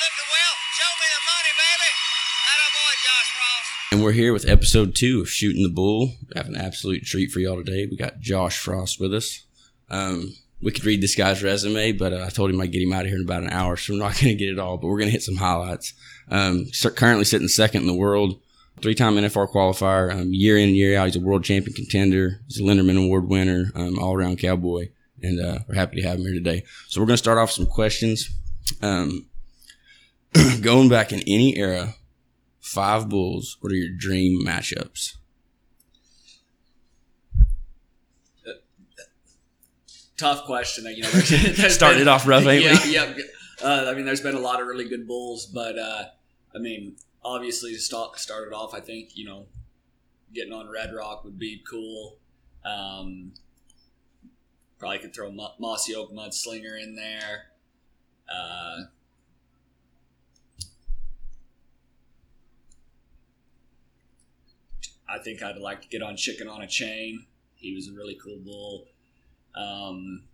flip the wheel. Show me the money, baby. Josh. And we're here with episode two of Shooting the Bull. We have an absolute treat for y'all today. We got Josh Frost with us. Um, we could read this guy's resume, but uh, I told him I'd get him out of here in about an hour, so we're not going to get it all, but we're going to hit some highlights. Um, currently sitting second in the world, three time NFR qualifier, um, year in and year out. He's a world champion contender. He's a Linderman Award winner, um, all around cowboy, and uh, we're happy to have him here today. So we're going to start off with some questions. Um, going back in any era, five bulls, what are your dream matchups? tough question. You know, there's, there's Started been, off rough, ain't yeah, we? Yeah, uh, I mean, there's been a lot of really good bulls, but uh, I mean, obviously to start started off, I think you know, getting on Red Rock would be cool. Um, probably could throw Mossy Oak Mudslinger in there. Uh, I think I'd like to get on Chicken on a Chain. He was a really cool bull. Um,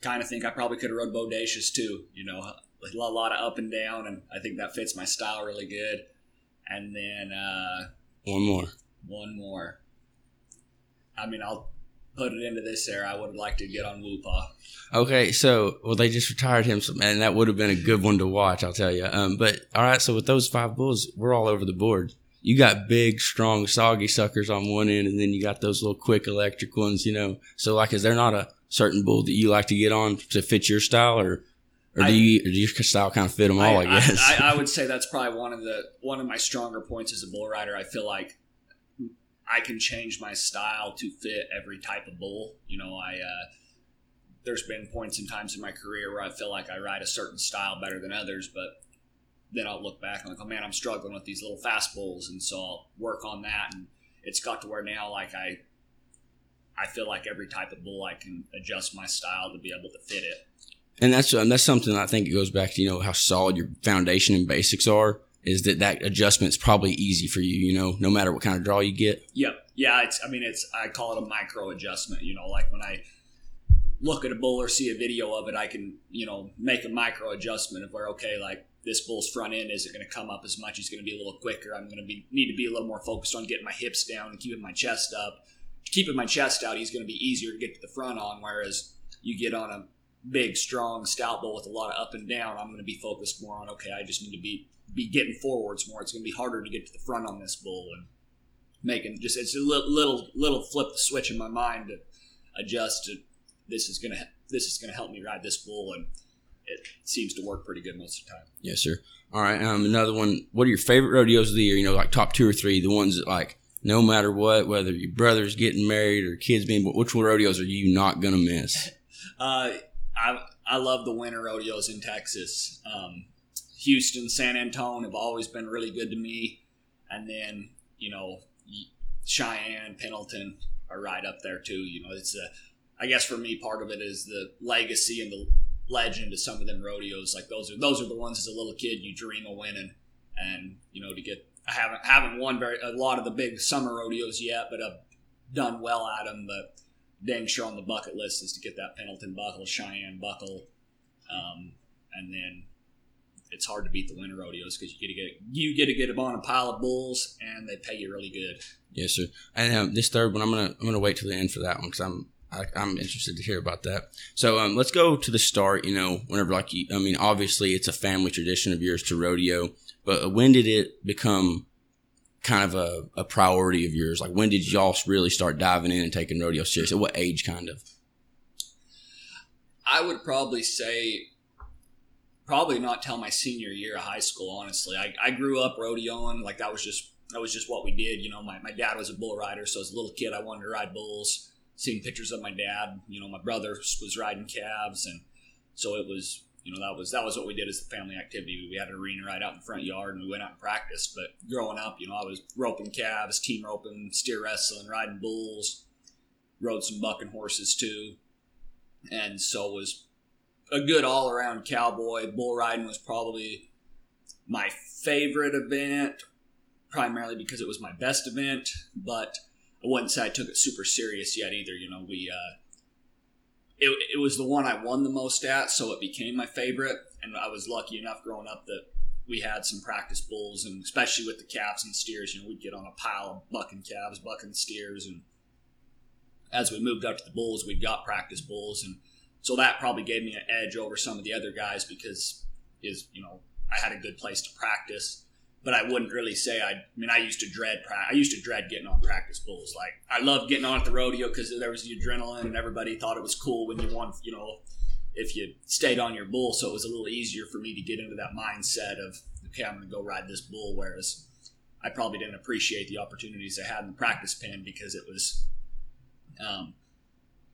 kind of think I probably could have rode Bodacious too. You know, a lot of up and down, and I think that fits my style really good. And then uh, one more. One more. I mean, I'll put it into this era. I would like to get on Woopaa. Okay, so well, they just retired him, and that would have been a good one to watch. I'll tell you. Um, but all right, so with those five bulls, we're all over the board you got big, strong, soggy suckers on one end, and then you got those little quick electric ones, you know. So, like, is there not a certain bull that you like to get on to fit your style, or or do I, you or do your style kind of fit them all? I, I guess I, I, would say that's probably one of the one of my stronger points as a bull rider. I feel like I can change my style to fit every type of bull. You know, I uh, there's been points and times in my career where I feel like I ride a certain style better than others, but then I'll look back and like, oh man, I'm struggling with these little fast bulls, and so I'll work on that. And it's got to where now, like I, I feel like every type of bull I can adjust my style to be able to fit it. And that's um, that's something I think it goes back to you know how solid your foundation and basics are. Is that that adjustment's probably easy for you? You know, no matter what kind of draw you get. Yep. Yeah. It's. I mean, it's. I call it a micro adjustment. You know, like when I look at a bull or see a video of it, I can you know make a micro adjustment of where okay, like this bull's front end isn't going to come up as much. He's going to be a little quicker. I'm going to be need to be a little more focused on getting my hips down and keeping my chest up. Keeping my chest out, he's going to be easier to get to the front on. Whereas you get on a big, strong, stout bull with a lot of up and down, I'm going to be focused more on okay. I just need to be be getting forwards more. It's going to be harder to get to the front on this bull and making just it's a little little, little flip the switch in my mind to adjust to this is going to this is going to help me ride this bull and it seems to work pretty good most of the time. Yes, sir. All right. Um, another one. What are your favorite rodeos of the year? You know, like top two or three, the ones that like no matter what, whether your brother's getting married or kids being, which one rodeos are you not gonna miss? Uh, I I love the winter rodeos in Texas. Um, Houston, San Antonio have always been really good to me, and then you know Cheyenne, Pendleton are right up there too. You know, it's a I guess for me, part of it is the legacy and the legend to some of them rodeos. Like those are those are the ones as a little kid you dream of winning, and you know to get I haven't haven't won very a lot of the big summer rodeos yet, but I've done well at them. But dang sure on the bucket list is to get that Pendleton buckle, Cheyenne buckle, um, and then it's hard to beat the winter rodeos because you get to get you get to get on a pile of bulls and they pay you really good. Yes, sir. And um, this third one, I'm gonna I'm gonna wait till the end for that one because I'm I, am interested to hear about that. So um, let's go to the start. You know, whenever like you, I mean, obviously it's a family tradition of yours to rodeo, but when did it become kind of a, a priority of yours? Like when did y'all really start diving in and taking rodeo serious? At what age, kind of? I would probably say probably not till my senior year of high school. Honestly, I, I grew up rodeoing like that was just that was just what we did. You know, my, my dad was a bull rider, so as a little kid, I wanted to ride bulls seeing pictures of my dad. You know, my brother was riding calves, and so it was. You know, that was that was what we did as a family activity. We had an arena right out in the front yard, and we went out and practiced. But growing up, you know, I was roping calves, team roping, steer wrestling, riding bulls, rode some bucking horses too, and so was a good all around cowboy. Bull riding was probably my favorite event, primarily because it was my best event, but I wouldn't say I took it super serious yet either. You know, we uh, it, it was the one I won the most at, so it became my favorite. And I was lucky enough growing up that we had some practice bulls, and especially with the calves and steers, you know, we'd get on a pile of bucking calves, bucking steers, and as we moved up to the bulls, we'd got practice bulls, and so that probably gave me an edge over some of the other guys because is you know I had a good place to practice. But I wouldn't really say I. I mean, I used to dread. I used to dread getting on practice bulls. Like I loved getting on at the rodeo because there was the adrenaline, and everybody thought it was cool when you won. You know, if you stayed on your bull, so it was a little easier for me to get into that mindset of okay, I'm going to go ride this bull. Whereas I probably didn't appreciate the opportunities I had in the practice pen because it was. Um,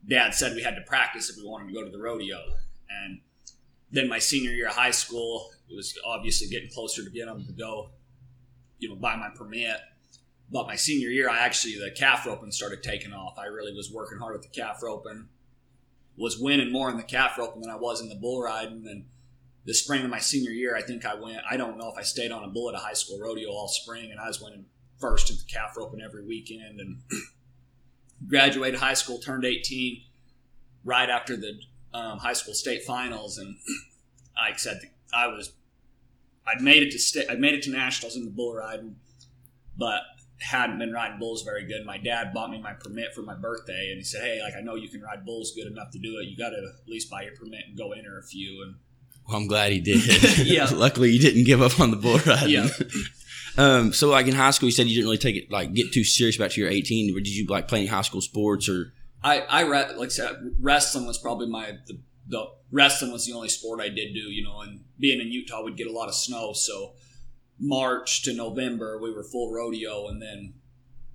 Dad said we had to practice if we wanted to go to the rodeo, and then my senior year of high school, it was obviously getting closer to being able to go, you know, buy my permit. But my senior year, I actually the calf roping started taking off. I really was working hard with the calf roping, was winning more in the calf roping than I was in the bull riding. And the spring of my senior year, I think I went. I don't know if I stayed on a bull at a high school rodeo all spring, and I was winning first at the calf roping every weekend. And graduated high school, turned 18 right after the um, high school state finals, and I said I was I'd made it to state I made it to nationals in the bull riding, but hadn't been riding bulls very good. My dad bought me my permit for my birthday, and he said, "Hey, like I know you can ride bulls good enough to do it. You got to at least buy your permit and go enter a few." And well, I'm glad he did. Yeah. Luckily, you didn't give up on the bull riding. Yeah. um. So, like in high school, you said you didn't really take it like get too serious about your 18. Or did you like playing high school sports or? I, I re- like I said, wrestling was probably my the, the wrestling was the only sport I did do. You know, and being in Utah, we'd get a lot of snow, so March to November we were full rodeo, and then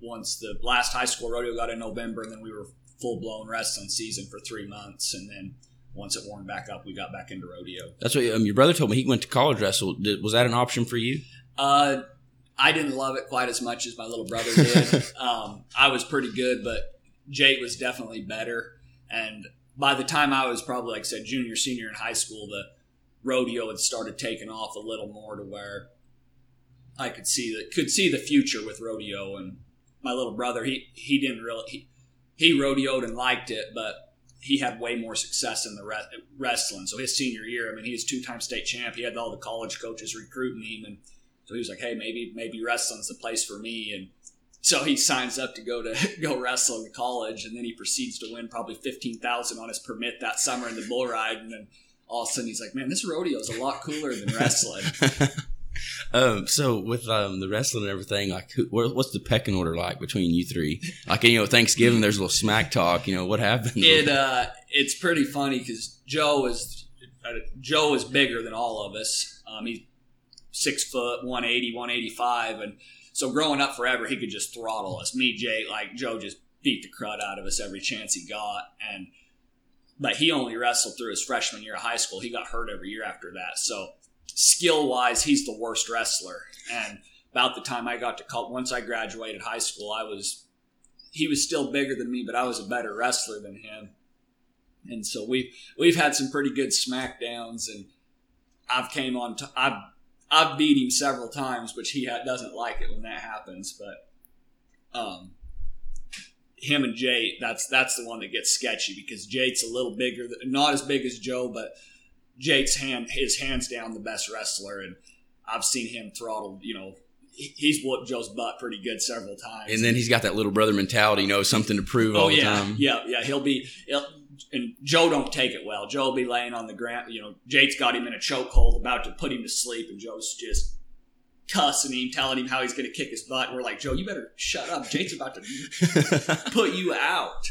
once the last high school rodeo got in November, and then we were full blown wrestling season for three months, and then once it warmed back up, we got back into rodeo. That's what um, your brother told me. He went to college wrestle. Was that an option for you? Uh, I didn't love it quite as much as my little brother did. um, I was pretty good, but Jake was definitely better. And by the time I was probably, like I said, junior, senior in high school, the rodeo had started taking off a little more to where I could see the could see the future with rodeo. And my little brother, he he didn't really he, he rodeoed and liked it, but he had way more success in the re- wrestling. So his senior year, I mean, he was two time state champ. He had all the college coaches recruiting him, and so he was like, "Hey, maybe maybe wrestling's the place for me." And so he signs up to go to go wrestle in college, and then he proceeds to win probably fifteen thousand on his permit that summer in the bull ride, and then all of a sudden he's like, "Man, this rodeo is a lot cooler than wrestling." um. So with um the wrestling and everything, like, who, what's the pecking order like between you three? Like, you know, Thanksgiving, there's a little smack talk. You know, what happened? it uh, it's pretty funny because Joe is uh, Joe is bigger than all of us. Um, he's six foot, 180, 185, and so growing up forever, he could just throttle us. Me, Jay, like Joe, just beat the crud out of us every chance he got, and but he only wrestled through his freshman year of high school. He got hurt every year after that, so skill wise, he's the worst wrestler. And about the time I got to call, once I graduated high school, I was he was still bigger than me, but I was a better wrestler than him. And so we've we've had some pretty good smackdowns, and I've came on. T- I've I've beat him several times, which he ha- doesn't like it when that happens. But um, him and Jay, that's that's the one that gets sketchy because Jake's a little bigger, not as big as Joe, but Jake's hand his hands down the best wrestler, and I've seen him throttle. You know, he's whooped Joe's butt pretty good several times. and then he's got that little brother mentality, you know, something to prove all Oh the time. yeah, yeah. He'll be, he'll, and Joe don't take it well. Joe will be laying on the ground. You know, Jake's got him in a chokehold, about to put him to sleep, and Joe's just cussing him, telling him how he's going to kick his butt. And we're like, Joe, you better shut up. Jake's about to put you out.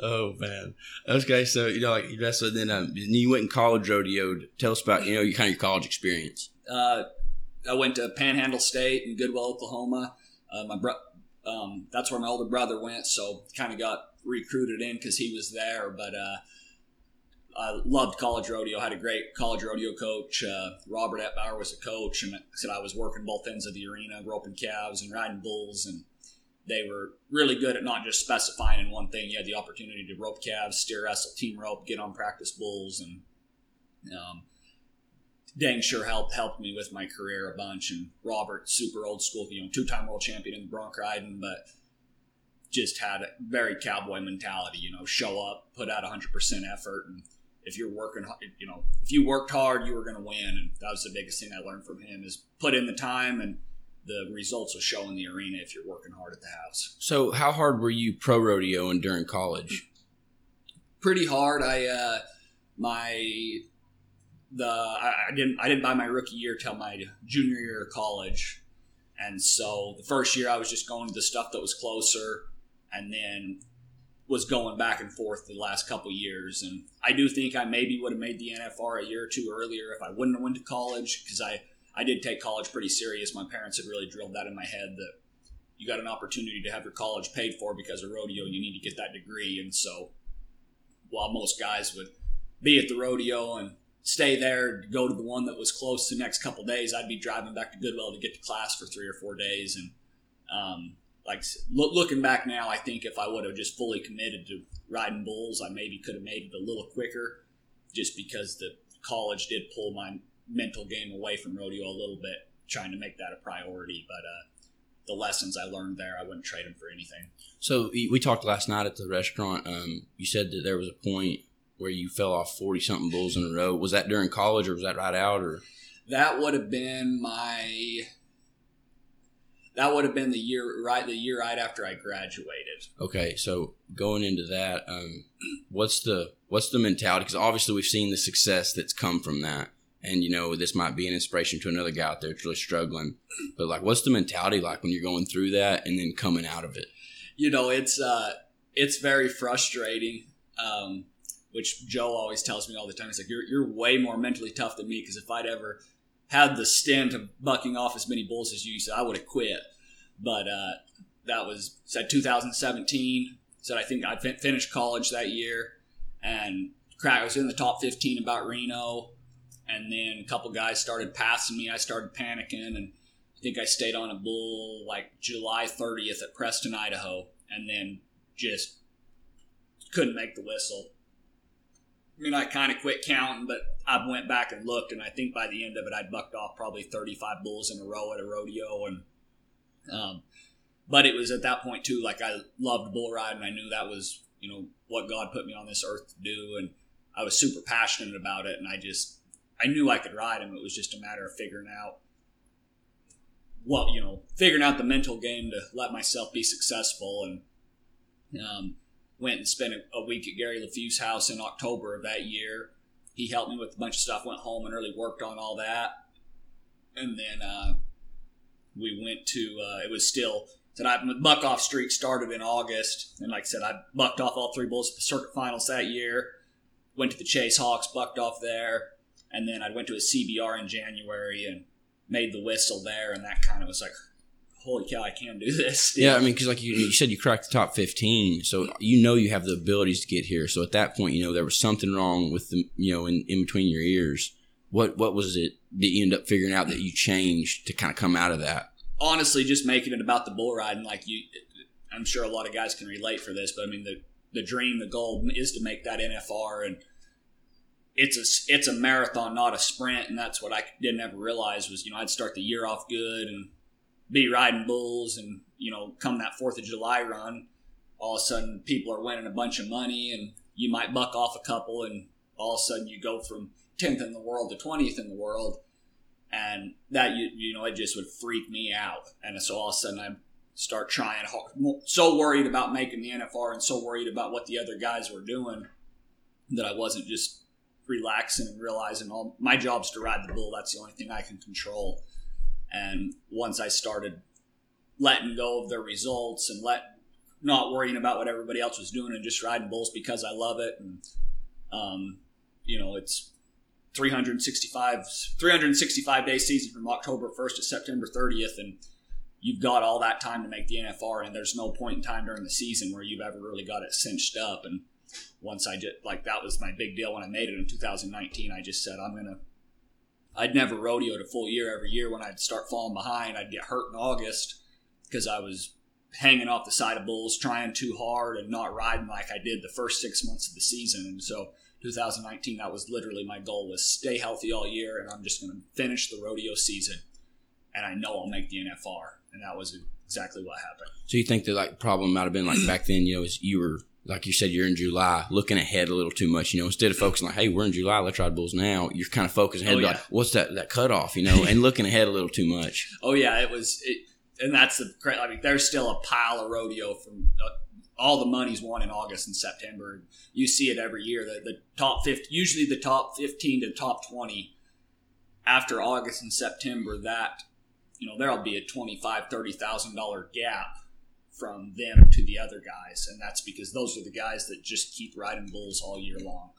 oh man. Okay, so you know, like you so then um, you went in college rodeoed. Tell us about you know your kind of your college experience. Uh, I went to Panhandle State in Goodwell, Oklahoma. Uh, my bro- um, that's where my older brother went, so kind of got recruited in because he was there. But uh, I loved college rodeo. Had a great college rodeo coach. Uh, Robert Etbauer was a coach, and I said I was working both ends of the arena, roping calves and riding bulls, and they were really good at not just specifying in one thing. You had the opportunity to rope calves, steer wrestle, team rope, get on practice bulls, and um, dang sure helped helped me with my career a bunch. And Robert, super old school, you know, two time world champion in the bronc riding, but just had a very cowboy mentality. You know, show up, put out 100% effort, and if you're working, you know, if you worked hard, you were going to win. And that was the biggest thing I learned from him is put in the time and the results will show in the arena if you're working hard at the house. So, how hard were you pro rodeo and during college? Pretty hard. I uh, my the I, I didn't I didn't buy my rookie year till my junior year of college, and so the first year I was just going to the stuff that was closer, and then was going back and forth the last couple years. And I do think I maybe would have made the NFR a year or two earlier if I wouldn't have went to college because I I did take college pretty serious. My parents had really drilled that in my head that you got an opportunity to have your college paid for because of rodeo, you need to get that degree. And so while most guys would be at the rodeo and stay there, go to the one that was close the next couple days, I'd be driving back to Goodwell to get to class for three or four days. And um, like look, looking back now, I think if I would have just fully committed to riding bulls, I maybe could have made it a little quicker, just because the college did pull my mental game away from rodeo a little bit, trying to make that a priority. But uh, the lessons I learned there, I wouldn't trade them for anything. So we talked last night at the restaurant. Um, you said that there was a point where you fell off forty something bulls in a row. Was that during college, or was that right out, or? That would have been my. That would have been the year right the year right after I graduated. Okay, so going into that, um, what's the what's the mentality? Because obviously we've seen the success that's come from that and you know this might be an inspiration to another guy out there that's really struggling but like what's the mentality like when you're going through that and then coming out of it you know it's uh it's very frustrating um which joe always tells me all the time he's like you're, you're way more mentally tough than me because if i'd ever had the stint of bucking off as many bulls as you said i would have quit but uh that was said 2017 said i think i finished college that year and crack i was in the top 15 about reno and then a couple guys started passing me. I started panicking, and I think I stayed on a bull like July 30th at Preston, Idaho, and then just couldn't make the whistle. I mean, I kind of quit counting, but I went back and looked, and I think by the end of it, I'd bucked off probably 35 bulls in a row at a rodeo, and um, but it was at that point too. Like I loved bull riding, I knew that was you know what God put me on this earth to do, and I was super passionate about it, and I just I knew I could ride him. It was just a matter of figuring out what you know, figuring out the mental game to let myself be successful. And um, went and spent a, a week at Gary Leffew's house in October of that year. He helped me with a bunch of stuff. Went home and really worked on all that. And then uh, we went to. Uh, it was still that I buck off streak started in August, and like I said, I bucked off all three bulls at the circuit finals that year. Went to the Chase Hawks, bucked off there and then I went to a CBR in January and made the whistle there, and that kind of was like, holy cow, I can do this. Yeah, I mean, because like you, you, said, you cracked the top fifteen, so you know you have the abilities to get here. So at that point, you know there was something wrong with the you know in, in between your ears. What what was it that you end up figuring out that you changed to kind of come out of that? Honestly, just making it about the bull riding. Like you, I'm sure a lot of guys can relate for this, but I mean the the dream, the goal is to make that NFR and it's a it's a marathon, not a sprint, and that's what I didn't ever realize was you know I'd start the year off good and be riding bulls, and you know come that Fourth of July run, all of a sudden people are winning a bunch of money, and you might buck off a couple, and all of a sudden you go from tenth in the world to twentieth in the world, and that you you know it just would freak me out, and so all of a sudden I start trying hard, so worried about making the NFR and so worried about what the other guys were doing that I wasn't just relaxing and realizing all my job's to ride the bull. That's the only thing I can control. And once I started letting go of the results and let not worrying about what everybody else was doing and just riding bulls because I love it and um, you know it's 365 365 day season from October 1st to September 30th and you've got all that time to make the NFR and there's no point in time during the season where you've ever really got it cinched up and once I just like that was my big deal when I made it in 2019. I just said I'm gonna. I'd never rodeoed a full year every year. When I'd start falling behind, I'd get hurt in August because I was hanging off the side of bulls, trying too hard, and not riding like I did the first six months of the season. And so 2019, that was literally my goal: was stay healthy all year, and I'm just going to finish the rodeo season, and I know I'll make the NFR. And that was exactly what happened. So you think the like problem might have been like back then, you know, is you were like you said, you're in July, looking ahead a little too much. You know, instead of focusing like, "Hey, we're in July, let's ride bulls now," you're kind of focusing ahead, Oh, yeah. like, "What's that that cutoff?" You know, and looking ahead a little too much. Oh yeah, it was, it, and that's the. cra- I mean, there's still a pile of rodeo from uh, all the money's won in August and September. You see it every year. The, the top fifty, usually the top fifteen to top twenty, after August and September, that you know there'll be a twenty five thirty thousand dollar gap from them to the other guys, and that's because those are the guys that just keep riding bulls all year long.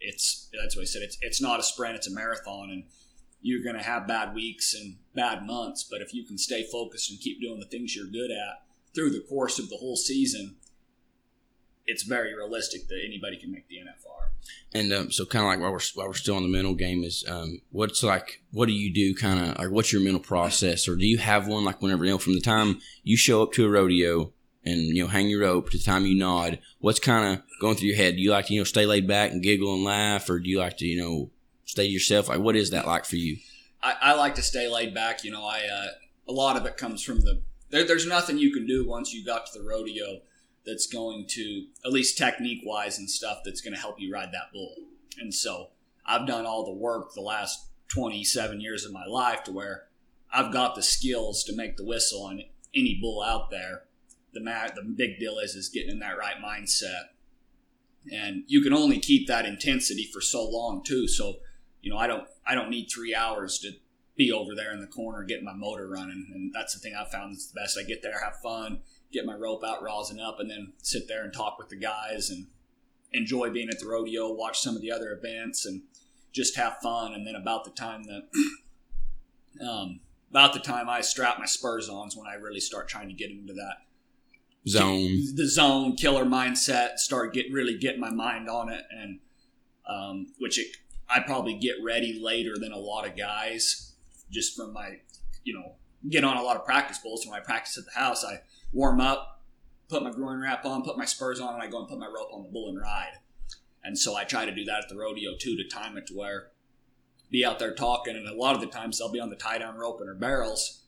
It's that's what I said. It's it's not a sprint; it's a marathon, and you're going to have bad weeks and bad months. But if you can stay focused and keep doing the things you're good at through the course of the whole season, it's very realistic that anybody can make the NFR. And um, so, kind of like while we're while we're still on the mental game, is um, what's like, what do you do? Kind of like, what's your mental process, or do you have one? Like, whenever you know, from the time you show up to a rodeo and you know hang your rope to the time you nod, what's kind of going through your head? Do you like to you know stay laid back and giggle and laugh, or do you like to you know stay yourself? Like, what is that like for you? I, I like to stay laid back. You know, I uh, a lot of it comes from the there, there's nothing you can do once you got to the rodeo that's going to at least technique wise and stuff that's going to help you ride that bull. And so I've done all the work the last 27 years of my life to where I've got the skills to make the whistle on any bull out there. The ma- the big deal is is getting in that right mindset. And you can only keep that intensity for so long too. So, you know, I don't I don't need 3 hours to be over there in the corner getting my motor running. And that's the thing I found is the best. I get there, have fun, get my rope out, rosin up, and then sit there and talk with the guys and enjoy being at the rodeo, watch some of the other events, and just have fun. And then about the time that, um, about the time I strap my spurs on is when I really start trying to get into that Zone. the zone killer mindset start get really getting my mind on it and um, which it, i probably get ready later than a lot of guys just from my you know get on a lot of practice bowls when i practice at the house i warm up put my groin wrap on put my spurs on and i go and put my rope on the bull and ride and so i try to do that at the rodeo too to time it to where be out there talking and a lot of the times i'll be on the tie down rope in her barrels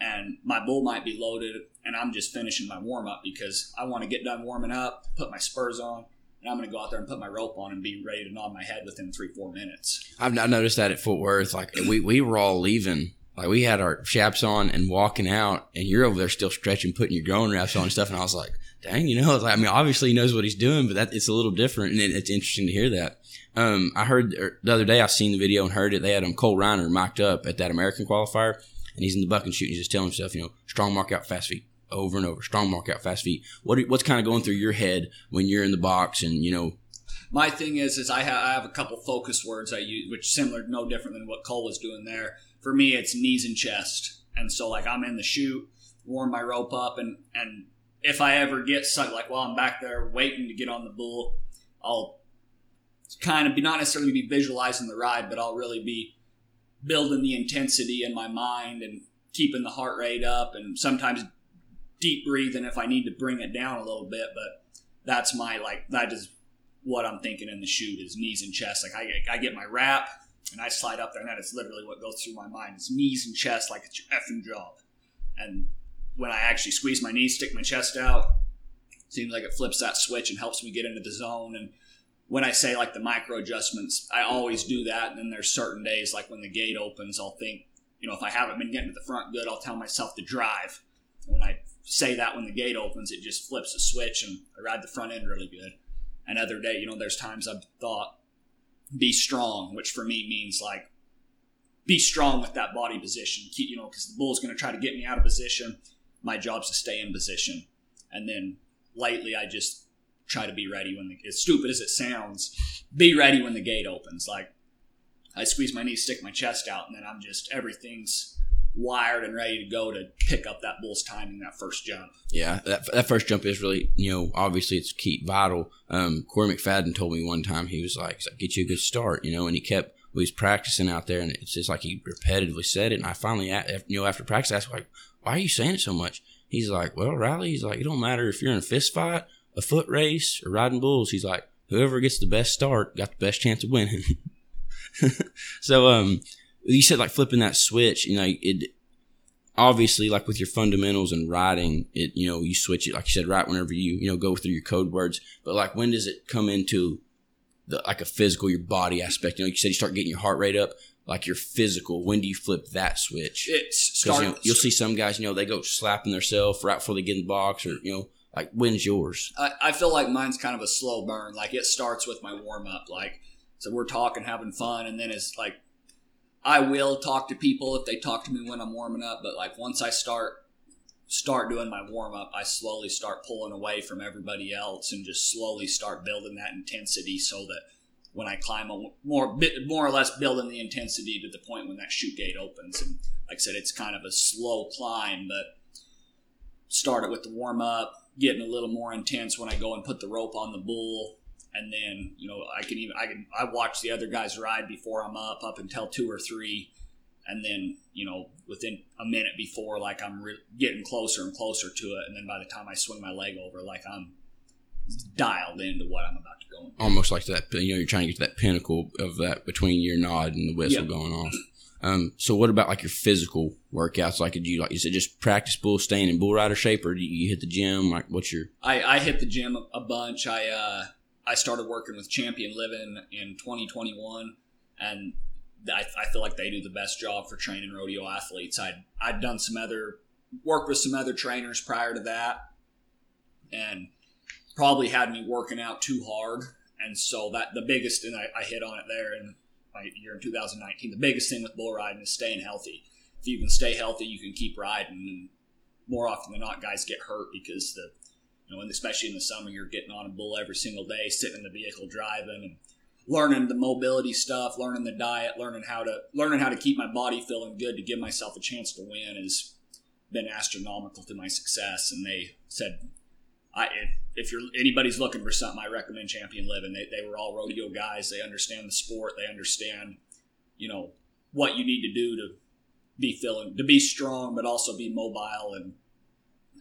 and my bull might be loaded and I'm just finishing my warm up because I want to get done warming up, put my spurs on, and I'm going to go out there and put my rope on and be ready to nod my head within three, four minutes. I've I noticed that at Fort Worth. Like we, we were all leaving. Like we had our chaps on and walking out, and you're over there still stretching, putting your groin wraps on and stuff. And I was like, dang, you know, like, I mean, obviously he knows what he's doing, but that it's a little different, and it, it's interesting to hear that. Um, I heard er, the other day I seen the video and heard it. They had um Cole Reiner mic'd up at that American qualifier, and he's in the buck and shooting. He's just telling himself, you know, strong mark out, fast feet, over and over, strong mark out, fast feet. What are- what's kind of going through your head when you're in the box and you know My thing is, is I, ha- I have a couple focus words I use, which similar, no different than what Cole was doing there. For me, it's knees and chest, and so like I'm in the chute, warm my rope up, and and if I ever get stuck, like while I'm back there waiting to get on the bull, I'll kind of be not necessarily be visualizing the ride, but I'll really be building the intensity in my mind and keeping the heart rate up, and sometimes deep breathing if I need to bring it down a little bit. But that's my like that is what I'm thinking in the chute is knees and chest. Like I, I get my wrap and I slide up there, and that is literally what goes through my mind is knees and chest, like it's your effing job. And when I actually squeeze my knees, stick my chest out, seems like it flips that switch and helps me get into the zone. And when I say like the micro adjustments, I always do that. And then there's certain days, like when the gate opens, I'll think, you know, if I haven't been getting to the front good, I'll tell myself to drive. And when I say that when the gate opens, it just flips a switch and I ride the front end really good. Another day, you know, there's times I've thought, be strong, which for me means like be strong with that body position. Keep, you know, because the bull's going to try to get me out of position. My job's to stay in position. And then lately, I just try to be ready when the, as stupid as it sounds, be ready when the gate opens. Like I squeeze my knees, stick my chest out, and then I'm just everything's wired and ready to go to pick up that bull's timing that first jump. Yeah, that, that first jump is really, you know, obviously it's key, vital. Um, Corey McFadden told me one time he was like, get you a good start, you know, and he kept, we was practicing out there and it's just like he repetitively said it. And I finally, you know, after practice, I asked, like, why are you saying it so much? He's like, well, Riley, he's like, it don't matter if you're in a fist fight, a foot race, or riding bulls. He's like, whoever gets the best start got the best chance of winning. so, um, you said like flipping that switch, you know, it, obviously like with your fundamentals and riding it you know you switch it like you said right whenever you you know go through your code words. But like when does it come into the like a physical your body aspect? You know you said you start getting your heart rate up like your physical. When do you flip that switch? It's start, you know, you'll see some guys you know they go slapping themselves right before they get in the box or you know like when's yours? I, I feel like mine's kind of a slow burn. Like it starts with my warm up. Like so we're talking, having fun, and then it's like I will talk to people if they talk to me when I'm warming up. But like once I start start doing my warm up, I slowly start pulling away from everybody else and just slowly start building that intensity so that when I climb a more bit more or less building the intensity to the point when that chute gate opens. And like I said, it's kind of a slow climb, but start it with the warm up, getting a little more intense when I go and put the rope on the bull. And then, you know, I can even, I can, I watch the other guys ride before I'm up, up until two or three. And then, you know, within a minute before, like I'm re- getting closer and closer to it. And then by the time I swing my leg over, like I'm dialed into what I'm about to go into. almost like that you know you're trying to get to that pinnacle of that between your nod and the whistle Yep. going off um, so what about like your physical workouts like do you like is it just practice bull staying in bull rider shape or do you hit the gym like what's your I, I hit the gym a, a bunch. I uh, I started working with Champion Living in 2021, and I, I feel like they do the best job for training rodeo athletes. I'd I'd done some other work with some other trainers prior to that, and probably had me working out too hard. And so that the biggest, and I, I hit on it there in my year in 2019. The biggest thing with bull riding is staying healthy. If you can stay healthy, you can keep riding. And more often than not, guys get hurt because the you know, and especially in the summer, you're getting on a bull every single day, sitting in the vehicle driving and learning the mobility stuff, learning the diet, learning how to learning how to keep my body feeling good to give myself a chance to win has been astronomical to my success. And they said, I if you're anybody's looking for something, I recommend Champion Living. They they were all rodeo guys. They understand the sport. They understand, you know, what you need to do to be feeling to be strong, but also be mobile and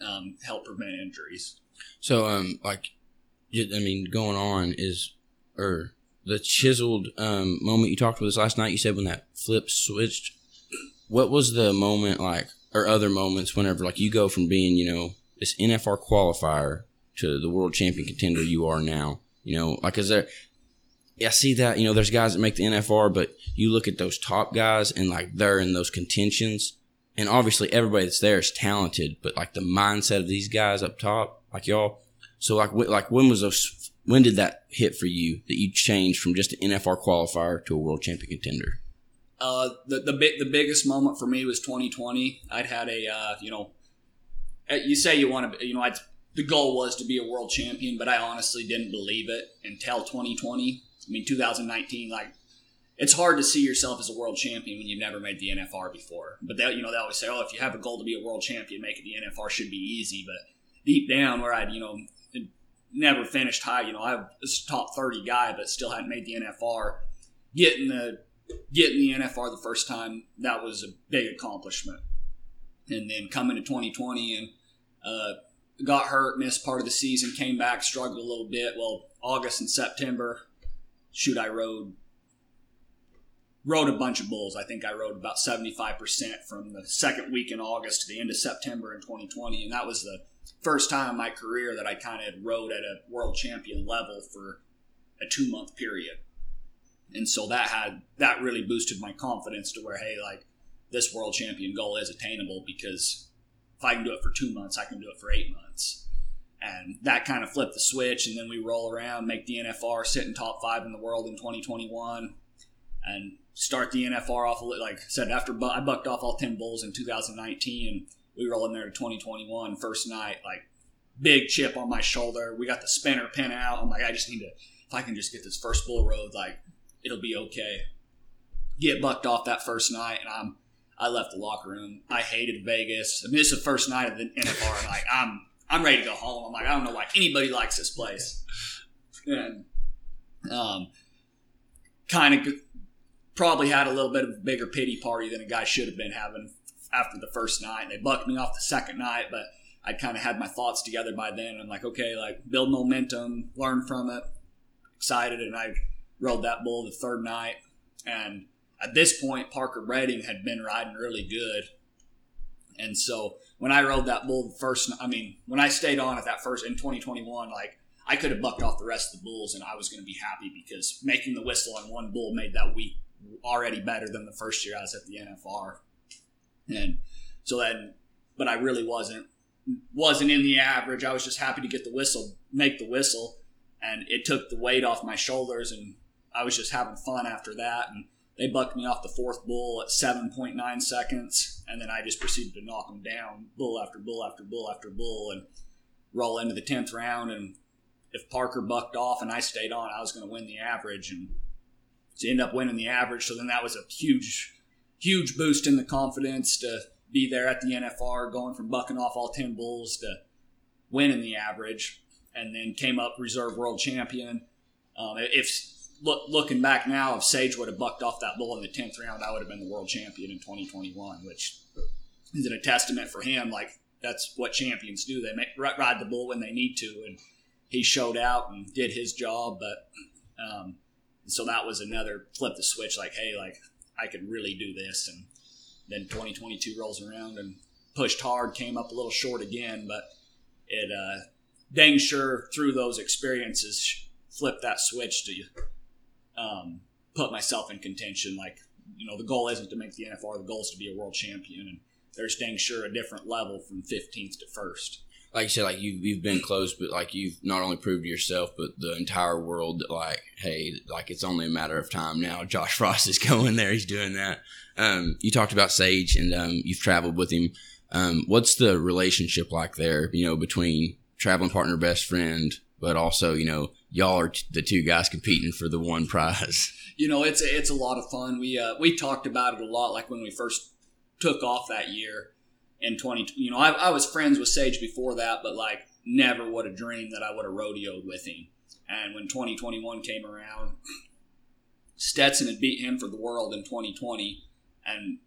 um, help prevent injuries. So um like i mean going on is or the chiseled um moment you talked with us last night you said when that flip switched what was the moment like or other moments whenever like you go from being you know this nfr qualifier to the world champion contender you are now you know like is there yeah, I see that. You know, there's guys that make the NFR, but you look at those top guys and like they're in those contentions. And obviously everybody that's there is talented, but like the mindset of these guys up top, like y'all. So like, wh- like when was those, when did that hit for you that you changed from just an NFR qualifier to a world champion contender? Uh, the the big the biggest moment for me was 2020. I'd had a uh, you know, uh, you say you want to you know I'd, the goal was to be a world champion, but I honestly didn't believe it until 2020. I mean 2019 like. It's hard to see yourself as a world champion when you've never made the NFR before. But they, you know, they always say, "Oh, if you have a goal to be a world champion, making the NFR should be easy." But deep down, where I'd, you know, never finished high, you know, I was a top thirty guy, but still hadn't made the NFR. Getting the getting the NFR the first time, that was a big accomplishment. And then coming to 2020 and uh, got hurt, missed part of the season, came back, struggled a little bit. Well, August and September, shoot, I rode rode a bunch of bulls. I think I rode about 75% from the second week in August to the end of September in 2020. And that was the first time in my career that I kind of rode at a world champion level for a two month period. And so that had that really boosted my confidence to where hey like this world champion goal is attainable because if i can do it for two months i can do it for eight months. And that kind of flipped the switch and then we roll around make the nfr sit in top five in the world in 2021 and start the nfr off like i said after bu- i bucked off all 10 bulls in 2019 and we roll in there to 2021 first night like big chip on my shoulder we got the spinner pin out i'm like i just need to if i can just get this first bull road like it'll be okay. Get bucked off that first night, and I'm I left the locker room. I hated Vegas. I mean, it's the first night of the NFR, and like I'm I'm ready to go home. I'm like I don't know why anybody likes this place, and um, kind of probably had a little bit of a bigger pity party than a guy should have been having after the first night. They bucked me off the second night, but I kind of had my thoughts together by then. I'm like, okay, like build momentum, learn from it, excited, and I rode that bull the third night. And at this point, Parker Breding had been riding really good. And so when I rode that bull first, I mean, when I stayed on at that first in 2021, like I could have bucked off the rest of the bulls and I was going to be happy because making the whistle on one bull made that week already better than the first year I was at the NFR. And so then, but I really wasn't wasn't in the average. I was just happy to get the whistle, make the whistle, and it took the weight off my shoulders, and I was just having fun after that. And they bucked me off the fourth bull at 7.9 seconds, and then I just proceeded to knock them down, bull after bull after bull after bull, and roll into the 10th round. And if Parker bucked off and I stayed on, I was going to win the average, and to end up winning the average. So then that was a huge, huge boost in the confidence to be there at the NFR, going from bucking off all 10 bulls to winning the average, and then came up reserve world champion. Um, if look, looking back now, if Sage would have bucked off that bull in the 10th round, I would have been the world champion in 2021, which is a testament for him. Like, that's what champions do. They ride the bull when they need to. And he showed out and did his job. But um, so that was another flip the switch like, hey, like, I could really do this. And then 2022 rolls around and pushed hard, came up a little short again. But it, uh, dang sure through those experiences, flipped that switch to um, put myself in contention. Like, you know, the goal isn't to make the NFR, the goal is to be a world champion. And there's dang sure a different level from 15th to first. Like you said, like you, you've been close, but like you've not only proved to yourself, but the entire world that like, hey, like it's only a matter of time now. Josh Frost is going there. He's doing that. Um, you talked about Sage and um, you've traveled with him. Um, what's the relationship like there, you know, between traveling partner, best friend, but also, you know, y'all are t- the two guys competing for the one prize. You know, it's a, it's a lot of fun. We uh, we talked about it a lot, like when we first took off that year in 20. You know, I, I was friends with Sage before that, but like never would have dreamed that I would have rodeoed with him. And when 2021 came around, Stetson had beat him for the world in 2020, and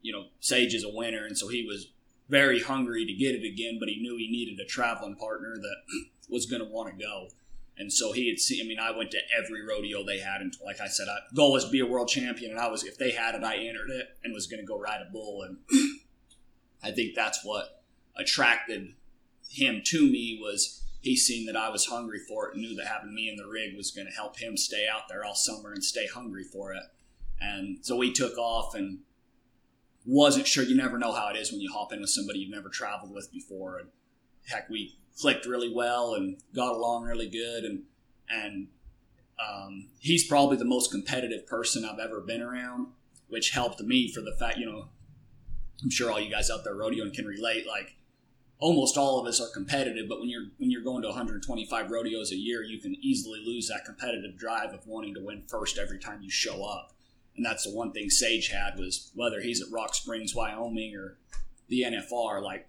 you know Sage is a winner, and so he was very hungry to get it again, but he knew he needed a traveling partner that was going to want to go. And so he had seen. I mean, I went to every rodeo they had, and like I said, I, goal was to be a world champion. And I was, if they had it, I entered it and was going to go ride a bull. And I think that's what attracted him to me was he seen that I was hungry for it and knew that having me in the rig was going to help him stay out there all summer and stay hungry for it. And so we took off and wasn't sure. You never know how it is when you hop in with somebody you've never traveled with before. And heck, we clicked really well and got along really good. And and um, he's probably the most competitive person I've ever been around, which helped me for the fact you know I'm sure all you guys out there rodeoing can relate. Like almost all of us are competitive, but when you're when you're going to 125 rodeos a year, you can easily lose that competitive drive of wanting to win first every time you show up. And that's the one thing Sage had was whether he's at Rock Springs, Wyoming, or the NFR, like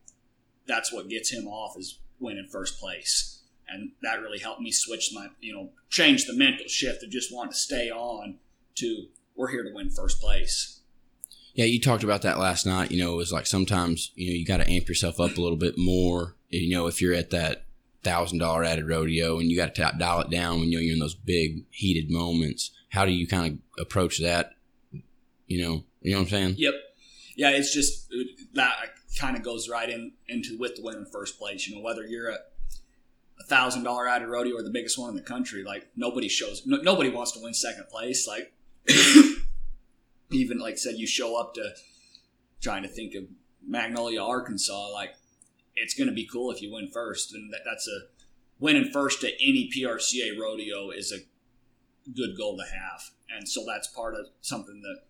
that's what gets him off is winning first place. And that really helped me switch my, you know, change the mental shift of just wanting to stay on to we're here to win first place. Yeah, you talked about that last night. You know, it was like sometimes, you know, you got to amp yourself up a little bit more. You know, if you're at that thousand dollar added rodeo and you got to dial it down when you know, you're in those big heated moments. How do you kind of approach that? You know, you know what I'm saying? Yep. Yeah, it's just uh, that kind of goes right in into with the win in first place. You know, whether you're a a thousand dollar added rodeo or the biggest one in the country, like nobody shows, no, nobody wants to win second place. Like even like said, you show up to trying to think of Magnolia, Arkansas, like it's going to be cool if you win first, and that, that's a winning first at any PRCA rodeo is a good goal to have, and so that's part of something that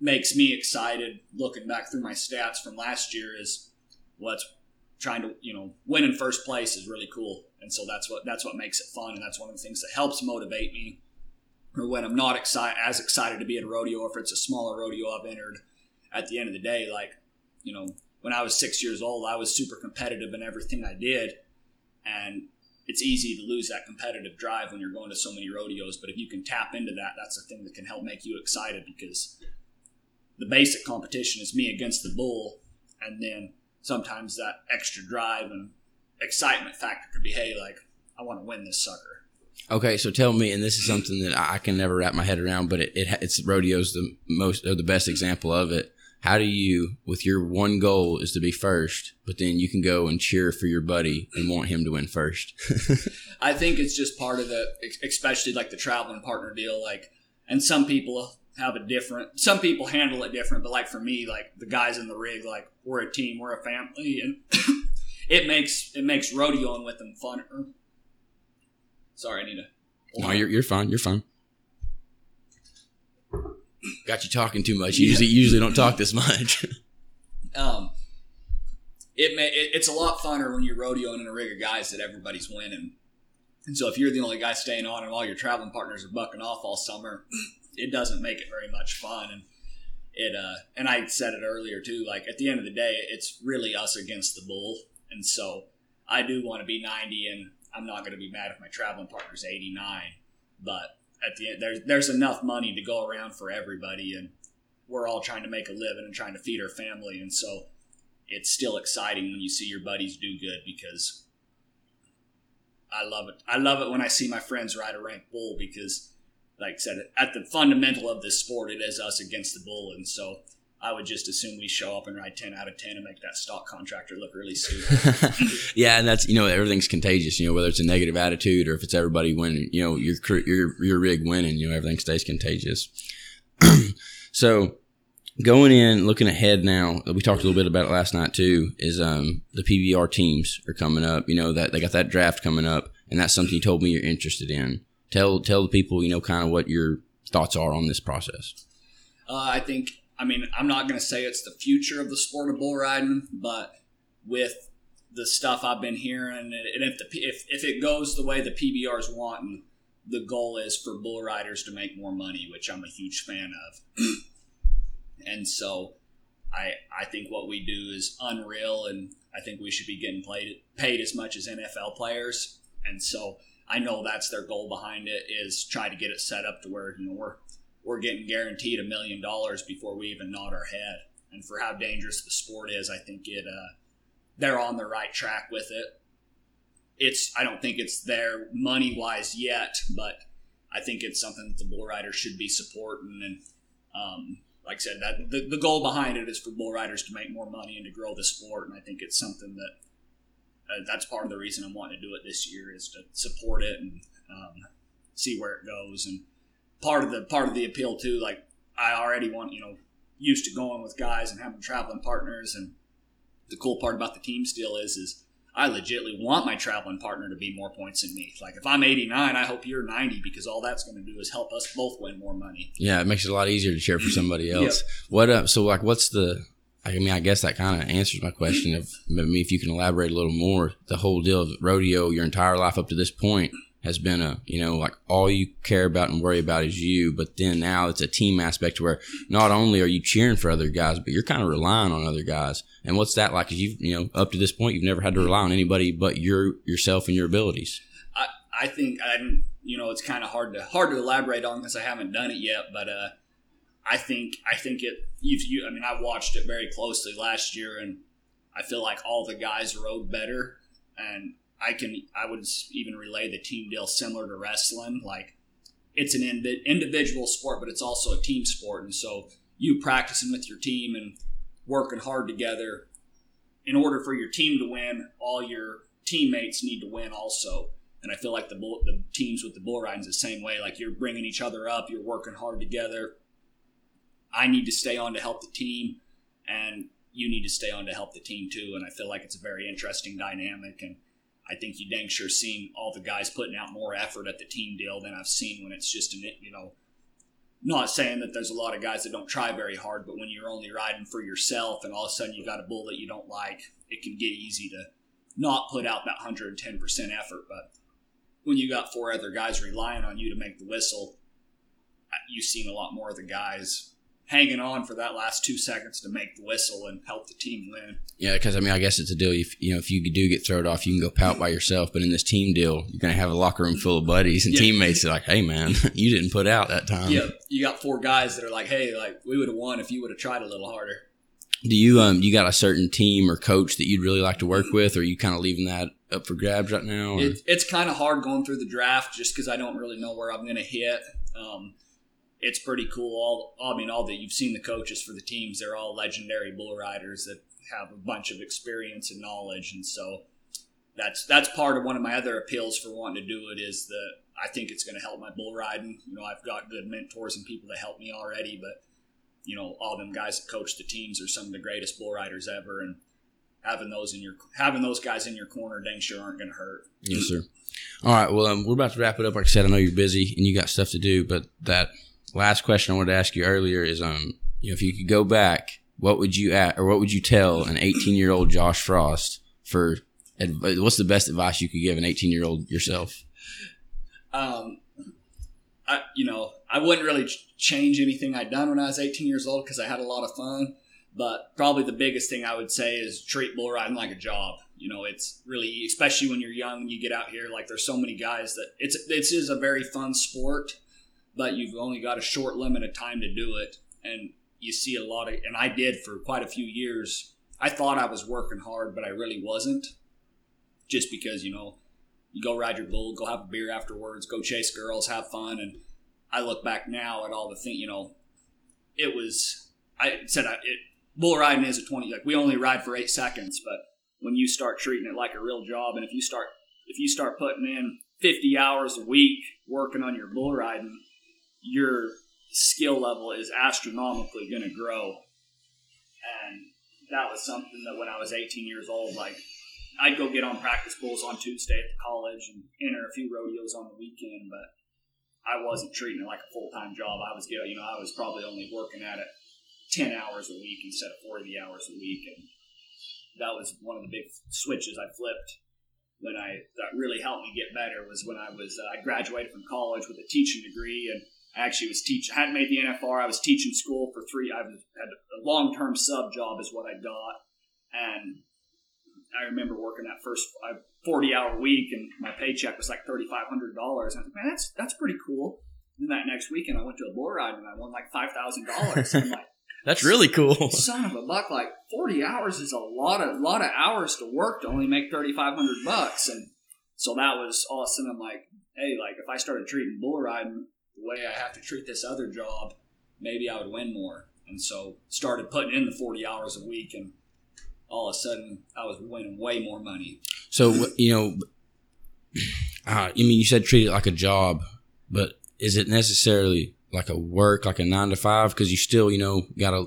makes me excited looking back through my stats from last year is what's trying to you know win in first place is really cool and so that's what that's what makes it fun and that's one of the things that helps motivate me or when i'm not excited as excited to be at a rodeo or if it's a smaller rodeo i've entered at the end of the day like you know when i was six years old i was super competitive in everything i did and it's easy to lose that competitive drive when you're going to so many rodeos but if you can tap into that that's the thing that can help make you excited because the basic competition is me against the bull, and then sometimes that extra drive and excitement factor could be, hey, like I want to win this sucker. Okay, so tell me, and this is something that I can never wrap my head around, but it, it it's rodeo's the most or the best example of it. how do you, with your one goal is to be first, but then you can go and cheer for your buddy and want him to win first? I think it's just part of the, especially like the traveling partner deal. Like, and some people have a different, some people handle it different, but like for me, like the guys in the rig, like we're a team, we're a family, and it makes it makes rodeoing with them funner. Sorry, I need to. no, you're you're fine. You're fine. Got you talking too much. You usually usually don't talk this much. um, it may it, it's a lot funner when you're rodeoing in a rig of guys that everybody's winning. And so if you're the only guy staying on and all your traveling partners are bucking off all summer, it doesn't make it very much fun. And it uh, and I said it earlier too. Like at the end of the day, it's really us against the bull. And so I do want to be 90, and I'm not going to be mad if my traveling partner's 89. But at the end, there's there's enough money to go around for everybody, and we're all trying to make a living and trying to feed our family, and so it's still exciting when you see your buddies do good because I love it. I love it when I see my friends ride a rank bull because, like I said, at the fundamental of this sport, it is us against the bull, and so I would just assume we show up and ride 10 out of 10 and make that stock contractor look really stupid. yeah, and that's, you know, everything's contagious, you know, whether it's a negative attitude or if it's everybody winning, you know, your, your, your rig winning, you know, everything stays contagious. so going in, looking ahead now, we talked a little bit about it last night too, is, um, the PBR teams are coming up, you know, that they got that draft coming up and that's something you told me you're interested in. Tell, tell the people, you know, kind of what your thoughts are on this process. Uh, I think I mean, I'm not going to say it's the future of the sport of bull riding, but with the stuff I've been hearing, and if the if, if it goes the way the PBRs want, and the goal is for bull riders to make more money, which I'm a huge fan of, and so I I think what we do is unreal, and I think we should be getting paid paid as much as NFL players, and so I know that's their goal behind it is try to get it set up to where you know we're we're getting guaranteed a million dollars before we even nod our head. And for how dangerous the sport is, I think it uh, they're on the right track with it. It's I don't think it's there money wise yet, but I think it's something that the bull riders should be supporting. And um, like I said, that the, the goal behind it is for bull riders to make more money and to grow the sport. And I think it's something that uh, that's part of the reason I'm wanting to do it this year is to support it and um, see where it goes. And part of the part of the appeal too. Like I already want you know used to going with guys and having traveling partners, and the cool part about the team still is is I legitly want my traveling partner to be more points than me. Like if I'm 89, I hope you're 90 because all that's going to do is help us both win more money. Yeah, it makes it a lot easier to cheer for somebody else. yep. What uh, so like what's the I mean, I guess that kind of answers my question of maybe if you can elaborate a little more. The whole deal of rodeo, your entire life up to this point, has been a you know like all you care about and worry about is you. But then now it's a team aspect where not only are you cheering for other guys but you're kind of relying on other guys. And what's that like you've you know up to this point you've never had to rely on anybody but your yourself and your abilities. I i think i'm you know it's kind of hard to hard to elaborate on because i haven't done it yet but uh i think i think it you've you i mean i watched it very closely last year and i feel like all the guys rode better and I can I would even relay the team deal similar to wrestling. Like it's an individual sport, but it's also a team sport, and so you practicing with your team and working hard together. In order for your team to win, all your teammates need to win also. And I feel like the bull, the teams with the bull riding is the same way. Like you're bringing each other up, you're working hard together. I need to stay on to help the team, and you need to stay on to help the team too. And I feel like it's a very interesting dynamic. And I think you dang sure seen all the guys putting out more effort at the team deal than I've seen when it's just an you know. Not saying that there's a lot of guys that don't try very hard, but when you're only riding for yourself and all of a sudden you got a bull that you don't like, it can get easy to not put out that 110% effort. But when you got four other guys relying on you to make the whistle, you've seen a lot more of the guys hanging on for that last two seconds to make the whistle and help the team win. Yeah, because I mean, I guess it's a deal. If you know, if you do get thrown off, you can go pout by yourself. But in this team deal, you're going to have a locker room full of buddies and yeah. teammates. That are like, hey, man, you didn't put out that time. Yeah, you got four guys that are like, hey, like we would have won if you would have tried a little harder. Do you um you got a certain team or coach that you'd really like to work with, or are you kind of leaving that up for grabs right now? It, it's kind of hard going through the draft just because I don't really know where I'm going to hit. Um, it's pretty cool. All I mean, all that you've seen the coaches for the teams, they're all legendary bull riders that have a bunch of experience and knowledge, and so that's that's part of one of my other appeals for wanting to do it is that I think it's going to help my bull riding. You know, I've got good mentors and people that help me already, but you know, all them guys that coach the teams are some of the greatest bull riders ever, and having those in your having those guys in your corner dang sure aren't going to hurt. Yes, sir. All right. Well, um, we're about to wrap it up. Like I said, I know you're busy and you got stuff to do, but that last question I wanted to ask you earlier is, um, you know, if you could go back, what would you at or what would you tell an 18 year old Josh Frost for? What's the best advice you could give an 18 year old yourself? Um, I you know I wouldn't really change anything I'd done when I was 18 years old because I had a lot of fun. But probably the biggest thing I would say is treat bull riding like a job. You know, it's really, especially when you're young and you get out here. Like there's so many guys that it's this is a very fun sport, but you've only got a short limit of time to do it, and you see a lot of. And I did for quite a few years. I thought I was working hard, but I really wasn't. Just because you know, you go ride your bull, go have a beer afterwards, go chase girls, have fun, and I look back now at all the things. You know, it was. I said I, it bull riding is a 20 like we only ride for eight seconds but when you start treating it like a real job and if you start if you start putting in 50 hours a week working on your bull riding your skill level is astronomically going to grow and that was something that when i was 18 years old like i'd go get on practice bulls on tuesday at the college and enter a few rodeos on the weekend but i wasn't treating it like a full-time job i was you know i was probably only working at it 10 hours a week instead of 40 hours a week. And that was one of the big switches I flipped when I, that really helped me get better was when I was, uh, I graduated from college with a teaching degree and I actually was teaching, I hadn't made the NFR. I was teaching school for three, I was, had a long-term sub job is what I got. And I remember working that first uh, 40 hour week and my paycheck was like $3,500. I was like, man, that's, that's pretty cool. And that next weekend I went to a bull ride and I won like $5,000. Like, that's really cool. Son of a buck! Like forty hours is a lot of lot of hours to work to only make thirty five hundred bucks, and so that was all of a sudden I'm like, hey, like if I started treating bull riding way I have to treat this other job, maybe I would win more. And so started putting in the forty hours a week, and all of a sudden I was winning way more money. So you know, uh, I mean, you said treat it like a job, but is it necessarily like a work, like a nine to five, because you still, you know, gotta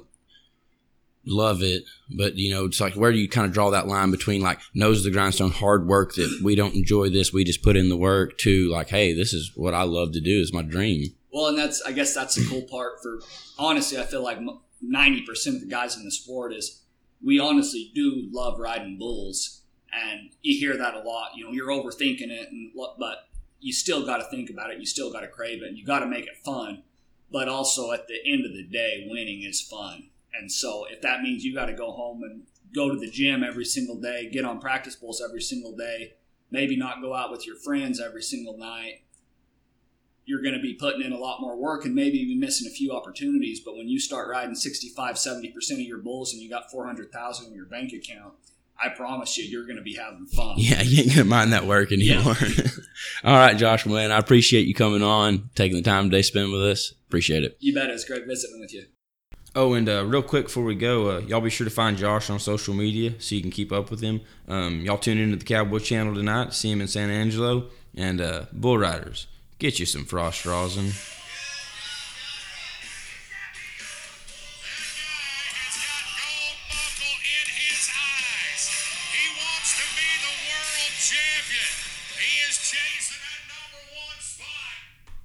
love it. But you know, it's like where do you kind of draw that line between like nose of the grindstone, hard work that we don't enjoy this, we just put in the work, to like, hey, this is what I love to do, is my dream. Well, and that's I guess that's the cool part for honestly, I feel like ninety percent of the guys in the sport is we honestly do love riding bulls, and you hear that a lot. You know, you're overthinking it, and but you still got to think about it. You still got to crave it. And you got to make it fun but also at the end of the day, winning is fun. And so if that means you got to go home and go to the gym every single day, get on practice bulls every single day, maybe not go out with your friends every single night, you're going to be putting in a lot more work and maybe be missing a few opportunities. But when you start riding 65, 70% of your bulls and you got 400,000 in your bank account, I promise you, you're going to be having fun. Yeah, you ain't going to mind that work anymore. Yeah. All right, Josh, man, I appreciate you coming on, taking the time today, spend with us. Appreciate it. You bet. It's great visiting with you. Oh, and uh, real quick before we go, uh, y'all be sure to find Josh on social media so you can keep up with him. Um, y'all tune into the Cowboy Channel tonight, see him in San Angelo, and uh, Bull Riders. Get you some frost rosin.